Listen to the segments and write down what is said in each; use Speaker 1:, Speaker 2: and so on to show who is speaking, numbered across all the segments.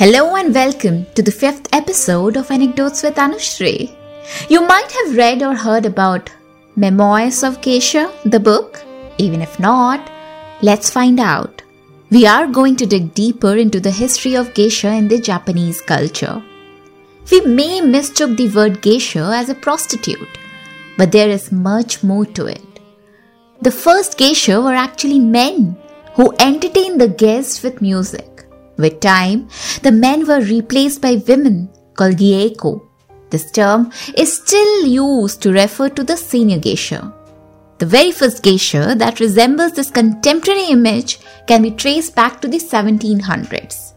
Speaker 1: Hello and welcome to the fifth episode of Anecdotes with Anushri. You might have read or heard about Memoirs of Geisha, the book. Even if not, let's find out. We are going to dig deeper into the history of geisha in the Japanese culture. We may mistook the word geisha as a prostitute, but there is much more to it. The first geisha were actually men who entertained the guests with music. With time, the men were replaced by women called geiko. This term is still used to refer to the senior geisha. The very first geisha that resembles this contemporary image can be traced back to the 1700s.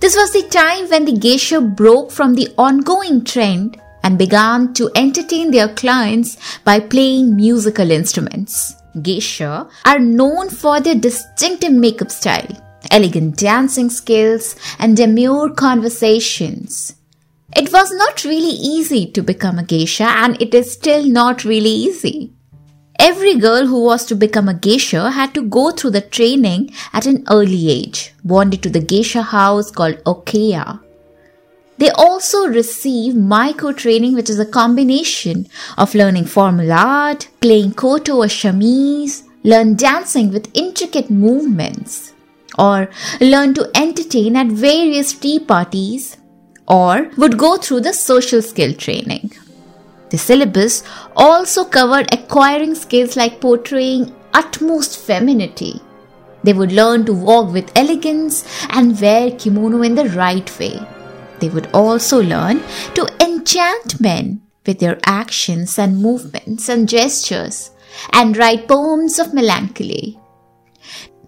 Speaker 1: This was the time when the geisha broke from the ongoing trend and began to entertain their clients by playing musical instruments. Geisha are known for their distinctive makeup style, elegant dancing skills, and demure conversations. It was not really easy to become a geisha and it is still not really easy. Every girl who was to become a geisha had to go through the training at an early age, bonded to the geisha house called Okeya. They also receive Maiko training, which is a combination of learning formal art, playing koto or shamisen, learn dancing with intricate movements, or learn to entertain at various tea parties, or would go through the social skill training. The syllabus also covered acquiring skills like portraying utmost femininity. They would learn to walk with elegance and wear kimono in the right way. They would also learn to enchant men with their actions and movements and gestures and write poems of melancholy.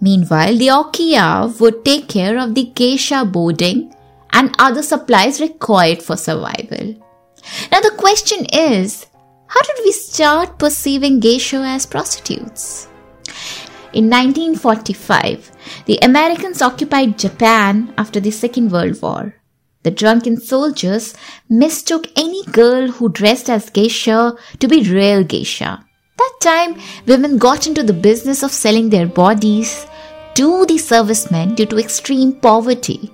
Speaker 1: Meanwhile, the Okeya would take care of the geisha boarding and other supplies required for survival. Now, the question is how did we start perceiving geisha as prostitutes? In 1945, the Americans occupied Japan after the Second World War. The drunken soldiers mistook any girl who dressed as geisha to be real geisha. That time, women got into the business of selling their bodies to the servicemen due to extreme poverty.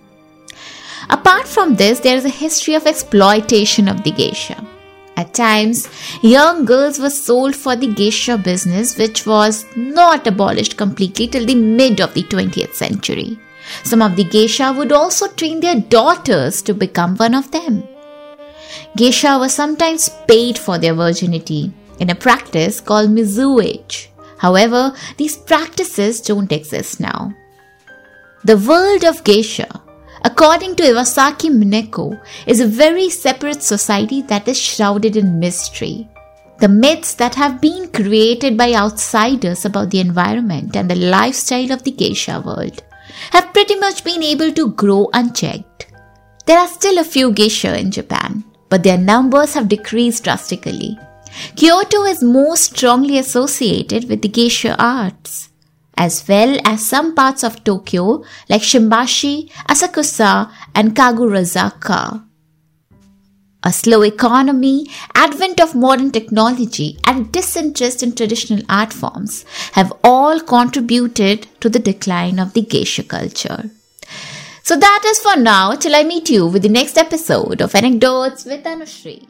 Speaker 1: Apart from this, there is a history of exploitation of the geisha. At times, young girls were sold for the geisha business, which was not abolished completely till the mid of the 20th century. Some of the geisha would also train their daughters to become one of them. Geisha were sometimes paid for their virginity in a practice called mizuage. However, these practices don't exist now. The world of geisha according to Iwasaki Mineko, is a very separate society that is shrouded in mystery. The myths that have been created by outsiders about the environment and the lifestyle of the geisha world have pretty much been able to grow unchecked. There are still a few geisha in Japan, but their numbers have decreased drastically. Kyoto is most strongly associated with the geisha arts as well as some parts of Tokyo like Shimbashi, Asakusa, and Kagurazaka. A slow economy, advent of modern technology, and disinterest in traditional art forms have all contributed to the decline of the geisha culture. So that is for now till I meet you with the next episode of Anecdotes with Anushri.